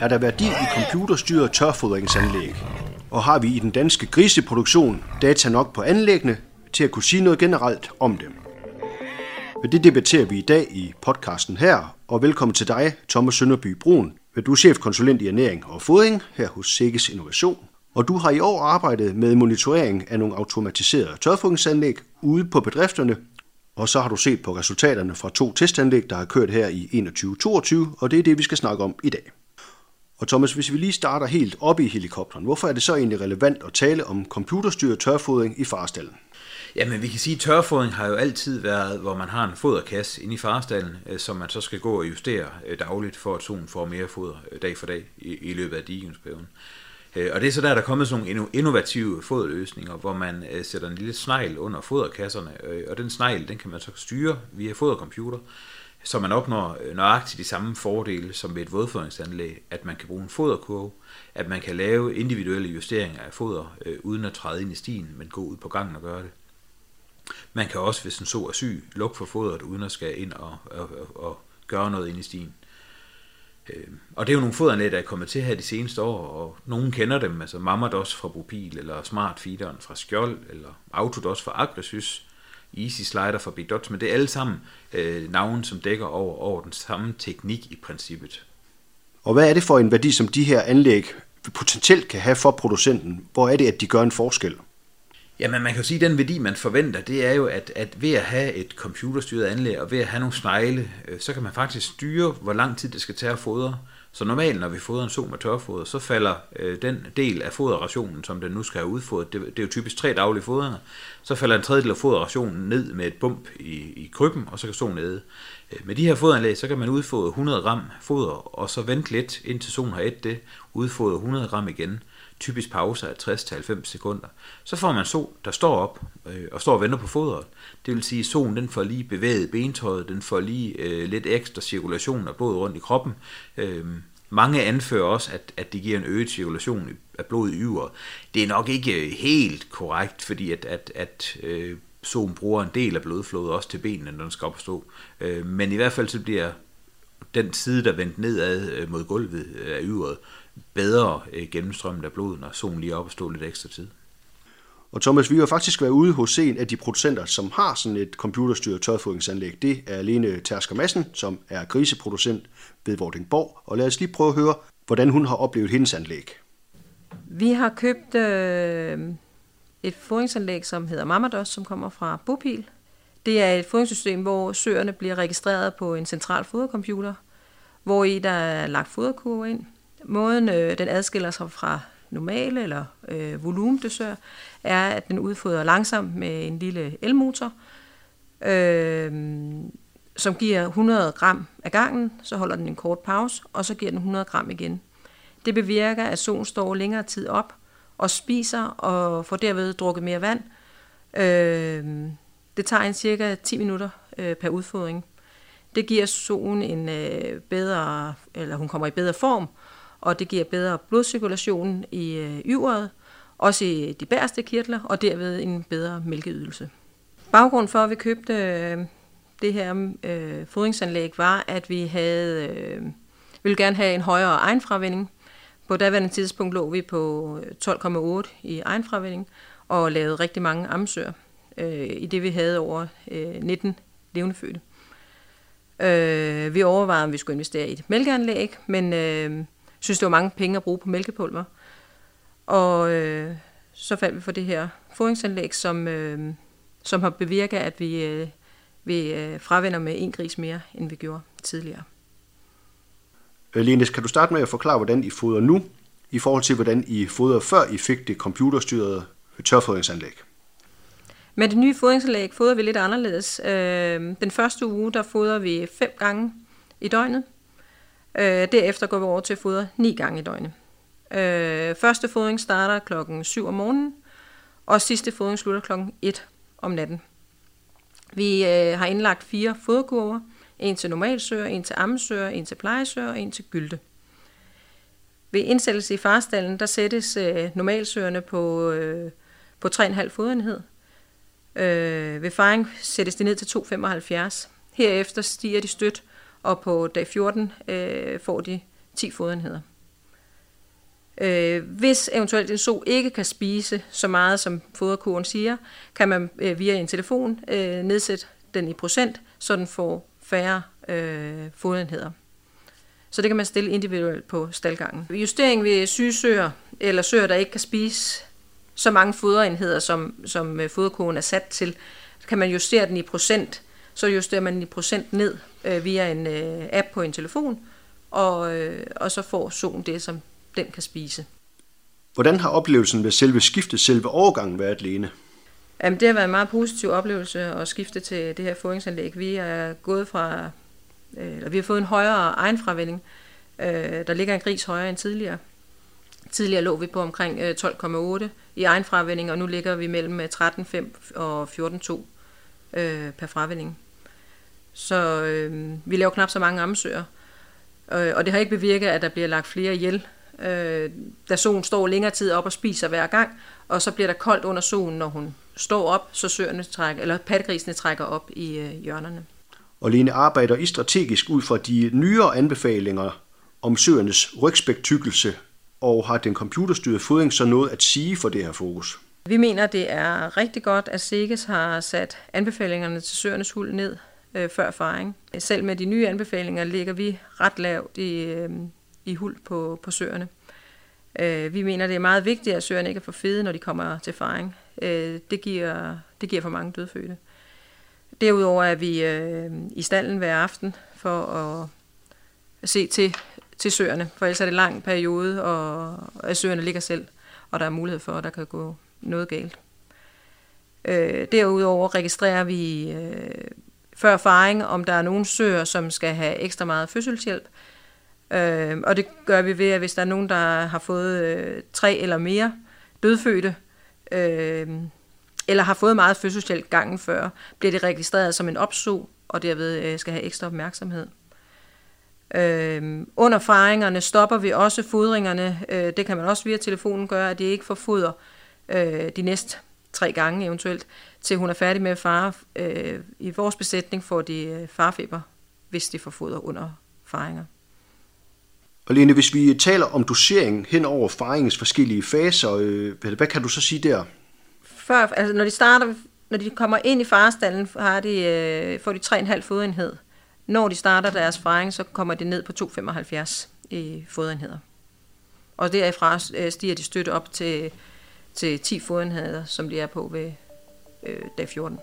Er der værdi i computerstyret tørfodringsanlæg? Og har vi i den danske griseproduktion data nok på anlæggene til at kunne sige noget generelt om dem? Men det debatterer vi i dag i podcasten her, og velkommen til dig, Thomas Sønderby Brun. Du er chefkonsulent i ernæring og fodring her hos Sikkes Innovation, og du har i år arbejdet med monitorering af nogle automatiserede tørfodringsanlæg ude på bedrifterne, og så har du set på resultaterne fra to testanlæg, der har kørt her i 21-22, og det er det, vi skal snakke om i dag. Og Thomas, hvis vi lige starter helt oppe i helikopteren, hvorfor er det så egentlig relevant at tale om computerstyret tørfodring i farstallen? Jamen, vi kan sige, at tørfodring har jo altid været, hvor man har en foderkasse inde i farestallen, øh, som man så skal gå og justere øh, dagligt, for at solen får mere foder øh, dag for dag i, løbet af digingsperioden. Og det er så der, der er kommet sådan nogle innovative foderløsninger, hvor man sætter en lille snegl under foderkasserne, og den snegl, den kan man så styre via fodercomputer, så man opnår øh, nøjagtigt de samme fordele som ved et vådfodringsanlæg, at man kan bruge en foderkurve, at man kan lave individuelle justeringer af foder, øh, uden at træde ind i stien, men gå ud på gangen og gøre det. Man kan også, hvis en så er syg, lukke for fodret, uden at skal ind og, og, og, og gøre noget ind i stien. Øh, og det er jo nogle foderanlæg, der er kommet til her de seneste år, og nogen kender dem, altså Mamados fra Bopil, eller Smart Feederen fra Skjold, eller Autodos fra Agresys, Easy Slider fra Big Dots, men det er alle sammen øh, navne, som dækker over, over den samme teknik i princippet. Og hvad er det for en værdi, som de her anlæg potentielt kan have for producenten? Hvor er det, at de gør en forskel? Jamen man kan jo sige, at den værdi, man forventer, det er jo, at, at ved at have et computerstyret anlæg, og ved at have nogle snegle, øh, så kan man faktisk styre, hvor lang tid det skal tage at fodre. Så normalt, når vi fodrer en so med tørfoder, så falder øh, den del af foderrationen, som den nu skal have udfodret, det, det er jo typisk tre daglige fodringer, så falder en tredjedel af foderrationen ned med et bump i, i krybben, og så kan soen nede. Øh, med de her foderanlæg, så kan man udfodre 100 gram foder, og så vente lidt, indtil solen har et det, udfodre 100 gram igen typisk pauser af 60-90 sekunder. Så får man sol, der står op øh, og står og venter på fodret. Det vil sige, at solen den får lige bevæget bentøjet, den får lige øh, lidt ekstra cirkulation af blod rundt i kroppen. Øh, mange anfører også, at, at det giver en øget cirkulation af blod i yver. Det er nok ikke øh, helt korrekt, fordi at, at, at øh, solen bruger en del af blodflådet også til benene, når den skal op og stå. Øh, men i hvert fald så bliver den side, der vendt nedad øh, mod gulvet øh, af yveret, bedre øh, gennemstrømmet af blodet, når solen lige er op og stå lidt ekstra tid. Og Thomas, vi har faktisk været ude hos en af de producenter, som har sådan et computerstyret tørfodringsanlæg. Det er Lene Tersker Madsen, som er griseproducent ved Vordingborg. Og lad os lige prøve at høre, hvordan hun har oplevet hendes anlæg. Vi har købt øh, et fodringsanlæg, som hedder Mamados, som kommer fra Bopil. Det er et fodringssystem, hvor søerne bliver registreret på en central fodercomputer, hvor i der er lagt foderkurver ind, Måden øh, den adskiller sig fra normale eller øh, volumendosør, er, at den udfodrer langsomt med en lille elmotor, øh, som giver 100 gram af gangen, så holder den en kort pause, og så giver den 100 gram igen. Det bevirker, at solen står længere tid op og spiser og får derved drukket mere vand. Øh, det tager en cirka 10 minutter øh, per udfodring. Det giver solen en øh, bedre, eller hun kommer i bedre form, og det giver bedre blodcirkulation i øh, yveret, også i de bærste kirtler, og derved en bedre mælkeydelse. Baggrunden for, at vi købte øh, det her øh, fodringsanlæg, var, at vi havde, øh, ville gerne have en højere egenfravinding. På daværende tidspunkt lå vi på øh, 12,8 i egenfravinding, og lavede rigtig mange amsøer, øh, i det vi havde over øh, 19 levende fødte. Øh, vi overvejede, om vi skulle investere i et mælkeanlæg, men øh, synes, det var mange penge at bruge på mælkepulver. Og øh, så faldt vi for det her foringsanlæg, som, øh, som har bevirket, at vi, øh, vi øh, fravender med en gris mere, end vi gjorde tidligere. Øh, Lindes, kan du starte med at forklare, hvordan I fodrer nu, i forhold til, hvordan I fodrede før I fik det computerstyrede tørfodringsanlæg? Med det nye fodringsanlæg fodrer vi lidt anderledes. Øh, den første uge, der fodrer vi fem gange i døgnet. Øh, derefter går vi over til at fodre ni gange i døgnet. Øh, første fodring starter klokken 7 om morgenen, og sidste fodring slutter klokken 1 om natten. Vi øh, har indlagt fire fodkurver, En til normalsøger, en til ammesøger, en til plejesøger og en til gylte. Ved indsættelse i farstallen, der sættes øh, normalsøgerne på, øh, på 3,5 fodenhed. Øh, ved faring sættes de ned til 2,75. Herefter stiger de stødt og på dag 14 øh, får de 10 fodenheder. Øh, hvis eventuelt en so ikke kan spise så meget, som foderkuren siger, kan man øh, via en telefon øh, nedsætte den i procent, så den får færre øh, fodenheder. Så det kan man stille individuelt på staldgangen. Justering ved sygesøer eller søer, der ikke kan spise så mange foderenheder, som, som øh, foderkurven er sat til, kan man justere den i procent. Så justerer man den i procent ned øh, via en øh, app på en telefon, og, øh, og så får solen det, som den kan spise. Hvordan har oplevelsen ved selve skiftet, selve overgangen været, Lene? Jamen, det har været en meget positiv oplevelse at skifte til det her fodringsanlæg. Vi er gået fra, øh, eller vi har fået en højere egenfravinding. Øh, der ligger en gris højere end tidligere. Tidligere lå vi på omkring 12,8 øh, i egenfravinding, og nu ligger vi mellem 13,5 og 14,2 per fravinding. Så øh, vi laver knap så mange amsøer. Øh, og det har ikke bevirket, at der bliver lagt flere ihjel. Øh, da solen står længere tid op og spiser hver gang, og så bliver der koldt under solen, når hun står op, så søerne trækker, eller pattegrisene trækker op i øh, hjørnerne. Og Lene arbejder I strategisk ud fra de nyere anbefalinger om søernes rygspæktykkelse, og har den computerstyrede fodring så noget at sige for det her fokus? Vi mener, det er rigtig godt, at SEGES har sat anbefalingerne til søernes hul ned øh, før faring. Øh, selv med de nye anbefalinger ligger vi ret lavt i, øh, i hul på, på søerne. Øh, vi mener, det er meget vigtigt, at søerne ikke er for fede, når de kommer til faring. Øh, det, giver, det giver for mange dødfødte. Derudover er vi øh, i stallen hver aften for at, se til, til søerne, for ellers er det en lang periode, og at søerne ligger selv, og der er mulighed for, at der kan gå noget galt. Øh, derudover registrerer vi øh, før faring, om der er nogen søer, som skal have ekstra meget fødselshjælp. Øh, og det gør vi ved, at hvis der er nogen, der har fået øh, tre eller mere dødfødte, øh, eller har fået meget fødselshjælp gangen før, bliver det registreret som en opsug, og derved øh, skal have ekstra opmærksomhed. Øh, under faringerne stopper vi også fodringerne. Øh, det kan man også via telefonen gøre, at de ikke får foder øh, de næste tre gange eventuelt, til hun er færdig med at fare. Øh, I vores besætning får de øh, farfeber, hvis de får foder under faringer. Og Lene, hvis vi taler om dosering hen over faringens forskellige faser, øh, hvad kan du så sige der? Før, altså når de starter, når de kommer ind i farestallen, har de, øh, får de 3,5 fodenhed. Når de starter deres faring, så kommer det ned på 2,75 i fodenheder. Og derfra øh, stiger de støtte op til, til 10 fodenheder, som de er på ved øh, dag 14.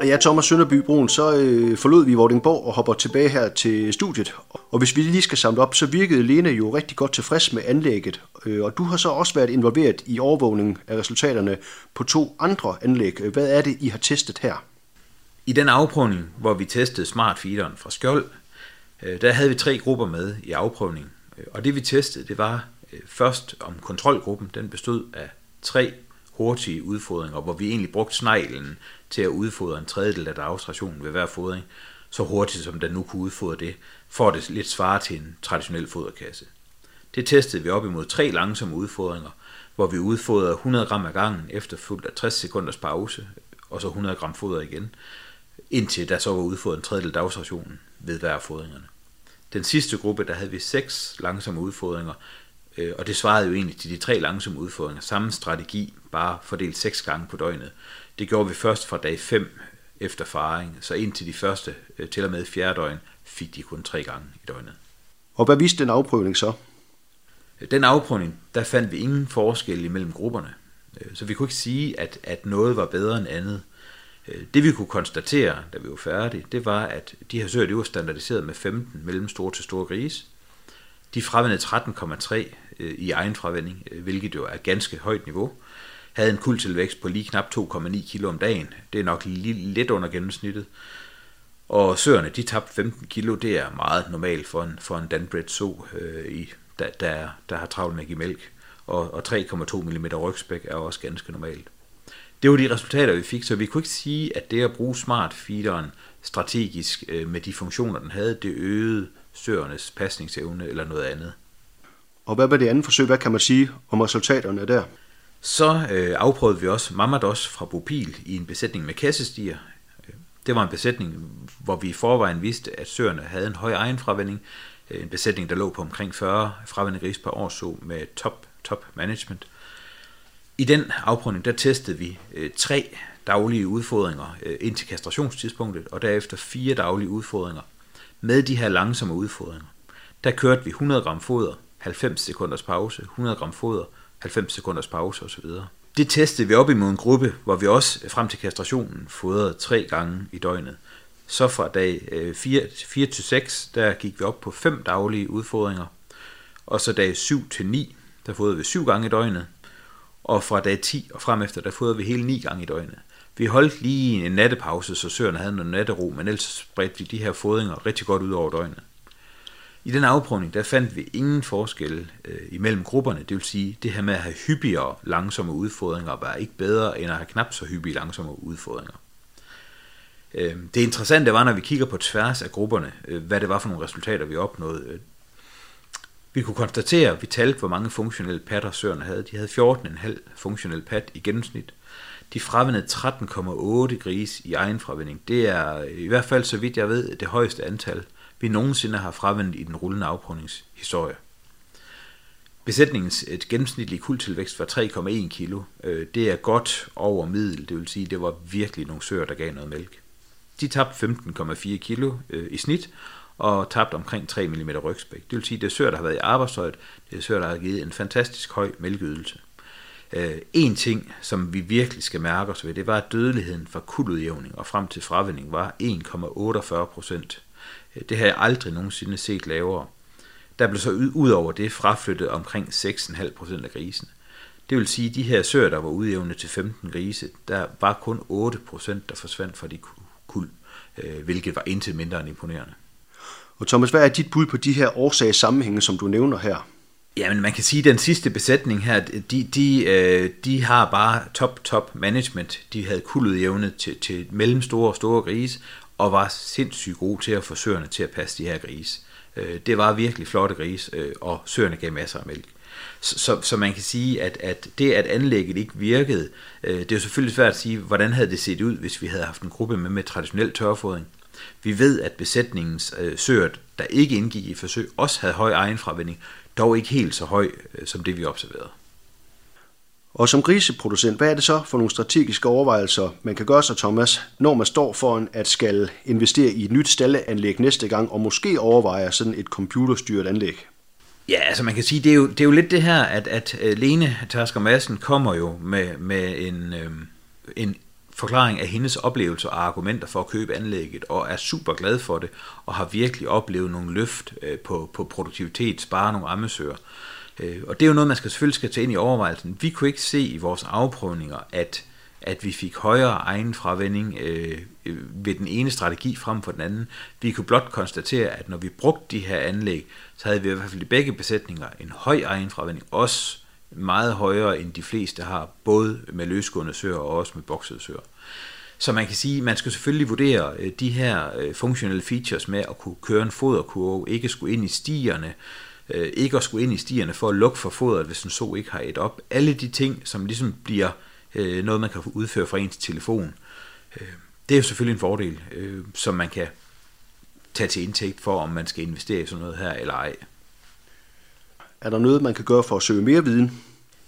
Og ja, Thomas Sønderby Brun, så øh, forlod vi Vordingborg og hopper tilbage her til studiet. Og hvis vi lige skal samle op, så virkede Lene jo rigtig godt tilfreds med anlægget. Øh, og du har så også været involveret i overvågning af resultaterne på to andre anlæg. Hvad er det, I har testet her? I den afprøvning, hvor vi testede Smart Feederen fra Skjold, øh, der havde vi tre grupper med i afprøvning. Øh, og det vi testede, det var Øh, først om kontrolgruppen. Den bestod af tre hurtige udfordringer, hvor vi egentlig brugte sneglen til at udfodre en tredjedel af dagsrationen ved hver fodring, så hurtigt som den nu kunne udfodre det, for det lidt svare til en traditionel foderkasse. Det testede vi op imod tre langsomme udfordringer, hvor vi udfodrede 100 gram ad gangen efter fuldt af 60 sekunders pause, og så 100 gram foder igen, indtil der så var udfodret en tredjedel dagsrationen ved hver fodringerne. Den sidste gruppe, der havde vi seks langsomme udfordringer, og det svarede jo egentlig til de tre langsomme udfordringer. Samme strategi, bare fordelt seks gange på døgnet. Det gjorde vi først fra dag 5 efter faring, så indtil de første øh, til og med fjerde døgn fik de kun tre gange i døgnet. Og hvad viste den afprøvning så? Den afprøvning, der fandt vi ingen forskel imellem grupperne. Øh, så vi kunne ikke sige, at, at noget var bedre end andet. Øh, det vi kunne konstatere, da vi var færdige, det var, at de her søer de var standardiseret med 15 mellemstore til store grise. De fravendte 13,3 Øh, i egen fravending, øh, hvilket jo er et ganske højt niveau havde en kultilvækst på lige knap 2,9 kilo om dagen. Det er nok lige, lidt under gennemsnittet. Og søerne, de tabte 15 kilo. Det er meget normalt for en, for en Danbred so, øh, i, der, der, der har travlt med at give mælk. Og, og 3,2 mm rygspæk er også ganske normalt. Det var de resultater, vi fik, så vi kunne ikke sige, at det at bruge smart feederen strategisk øh, med de funktioner, den havde, det øgede søernes pasningsevne eller noget andet. Og hvad var det andet forsøg? Hvad kan man sige om resultaterne der? Så øh, afprøvede vi også Mamados fra Bopil i en besætning med kassestiger. Øh, det var en besætning, hvor vi i forvejen vidste, at søerne havde en høj egenfravending, øh, en besætning, der lå på omkring 40 fravendende gris per år, så med top, top management. I den afprøvning, der testede vi øh, tre daglige udfordringer øh, indtil kastrationstidspunktet, og derefter fire daglige udfordringer med de her langsomme udfordringer. Der kørte vi 100 gram foder, 90 sekunders pause, 100 gram foder, 90 sekunders pause osv. Det testede vi op imod en gruppe, hvor vi også øh, frem til kastrationen fodrede tre gange i døgnet. Så fra dag øh, 4, 4 til 6, der gik vi op på fem daglige udfordringer, og så dag 7 til 9, der fodrede vi syv gange i døgnet, og fra dag 10 og frem efter, der fodrede vi hele ni gange i døgnet. Vi holdt lige en nattepause, så søerne havde noget nattero, men ellers spredte vi de her fodringer rigtig godt ud over døgnet. I den afprøvning, der fandt vi ingen forskel øh, imellem grupperne, det vil sige, det her med at have hyppigere langsomme udfordringer var ikke bedre end at have knap så hyppige langsomme udfordringer. Øh, det interessante var, når vi kigger på tværs af grupperne, øh, hvad det var for nogle resultater, vi opnåede. Øh, vi kunne konstatere, at vi talte, hvor mange funktionelle patter søerne havde. De havde 14,5 funktionelle pat i gennemsnit. De fravendede 13,8 gris i egenfravinding. Det er øh, i hvert fald, så vidt jeg ved, det højeste antal, vi nogensinde har fravendt i den rullende afprøvningshistorie. Besætningens et gennemsnitlig kuldtilvækst var 3,1 kilo. Øh, det er godt over middel, det vil sige, det var virkelig nogle søer, der gav noget mælk. De tabte 15,4 kilo øh, i snit, og tabt omkring 3 mm rygspæk. Det vil sige, det er søer, der har været i arbejdstøjet, det er søer, der har givet en fantastisk høj mælkeydelse. Øh, en ting, som vi virkelig skal mærke os ved, det var, at dødeligheden fra kuldudjævning og frem til fravinding var 1,48 procent. Det har jeg aldrig nogensinde set lavere. Der blev så ud over det fraflyttet omkring 6,5 procent af grisen. Det vil sige, at de her søer, der var udjævnet til 15 grise, der var kun 8 procent, der forsvandt fra de kuld, øh, hvilket var intet mindre end imponerende. Og Thomas, hvad er dit bud på de her årsagssammenhænge, som du nævner her? Jamen, man kan sige, at den sidste besætning her, de, de, øh, de har bare top, top management. De havde kuldet jævnet til, til mellemstore og store grise, og var sindssygt gode til at få søerne til at passe de her grise. Øh, det var virkelig flotte grise, øh, og søerne gav masser af mælk. Så, så, så man kan sige, at, at det, at anlægget ikke virkede, øh, det er jo selvfølgelig svært at sige, hvordan havde det set ud, hvis vi havde haft en gruppe med, med traditionel tørfodring. Vi ved, at besætningens øh, søer, der ikke indgik i forsøg, også havde høj egenfravinding, dog ikke helt så høj øh, som det, vi observerede. Og som griseproducent, hvad er det så for nogle strategiske overvejelser, man kan gøre sig, Thomas, når man står foran at skal investere i et nyt stalleanlæg næste gang, og måske overveje sådan et computerstyret anlæg? Ja, altså man kan sige, det er jo, det er jo lidt det her, at, at øh, Lene Tasker Madsen kommer jo med, med en, øh, en forklaring af hendes oplevelser og argumenter for at købe anlægget, og er super glad for det, og har virkelig oplevet nogle løft øh, på, på produktivitet, spare nogle ammesøger. Øh, Øh, og det er jo noget, man skal selvfølgelig skal tage ind i overvejelsen. Vi kunne ikke se i vores afprøvninger, at, at vi fik højere egenfravending øh, øh, ved den ene strategi frem for den anden. Vi kunne blot konstatere, at når vi brugte de her anlæg, så havde vi i hvert fald i begge besætninger en høj egenfravending, også meget højere end de fleste har, både med løsgående søer og også med boksede søer. Så man kan sige, man skal selvfølgelig vurdere øh, de her funktionelle features med at kunne køre en foderkurve, ikke skulle ind i stierne, øh, ikke at skulle ind i stierne for at lukke for fodret, hvis en så ikke har et op. Alle de ting, som ligesom bliver øh, noget, man kan udføre fra ens telefon, øh, det er jo selvfølgelig en fordel, øh, som man kan tage til indtægt for, om man skal investere i sådan noget her eller ej. Er der noget, man kan gøre for at søge mere viden?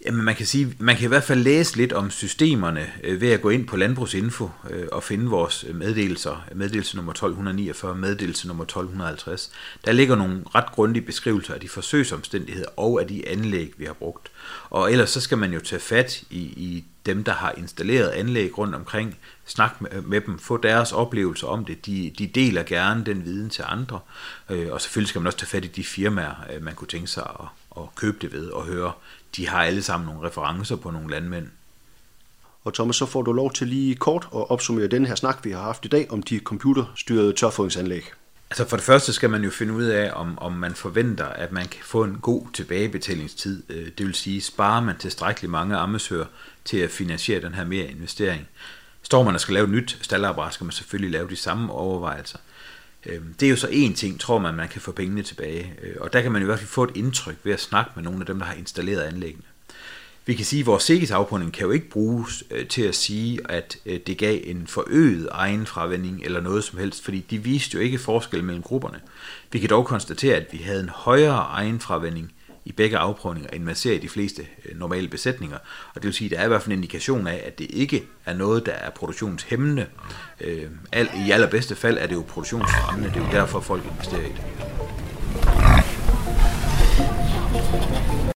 Jamen man kan sige, man kan i hvert fald læse lidt om systemerne øh, ved at gå ind på Landbrugsinfo øh, og finde vores meddelelser, meddelelse nummer 1249, meddelelse nummer 1250. Der ligger nogle ret grundige beskrivelser af de forsøgsomstændigheder og af de anlæg, vi har brugt. Og ellers så skal man jo tage fat i, i dem, der har installeret anlæg rundt omkring, snak med, med dem, få deres oplevelser om det. De, de deler gerne den viden til andre, øh, og selvfølgelig skal man også tage fat i de firmaer, øh, man kunne tænke sig at, at købe det ved og høre. De har alle sammen nogle referencer på nogle landmænd. Og Thomas, så får du lov til lige kort at opsummere den her snak, vi har haft i dag om de computerstyrede tørfodringsanlæg. Altså for det første skal man jo finde ud af, om, om man forventer, at man kan få en god tilbagebetalingstid. Øh, det vil sige, sparer man tilstrækkeligt mange ammesøger til at finansiere den her mere investering. Står man og skal lave et nyt staldapparat, skal man selvfølgelig lave de samme overvejelser. Øhm, det er jo så en ting, tror man, man kan få pengene tilbage. Øh, og der kan man i hvert fald få et indtryk ved at snakke med nogle af dem, der har installeret anlæggene. Vi kan sige, at vores sikkerhedsafprøvning kan jo ikke bruges øh, til at sige, at øh, det gav en forøget egenfravænding eller noget som helst, fordi de viste jo ikke forskel mellem grupperne. Vi kan dog konstatere, at vi havde en højere egenfravænding i begge afprøvninger, end man ser i de fleste øh, normale besætninger. Og det vil sige, at der er i hvert fald en indikation af, at det ikke er noget, der er produktionshæmmende. Øh, I allerbedste fald er det jo produktionsfremmende. Det er jo derfor, folk investerer i det.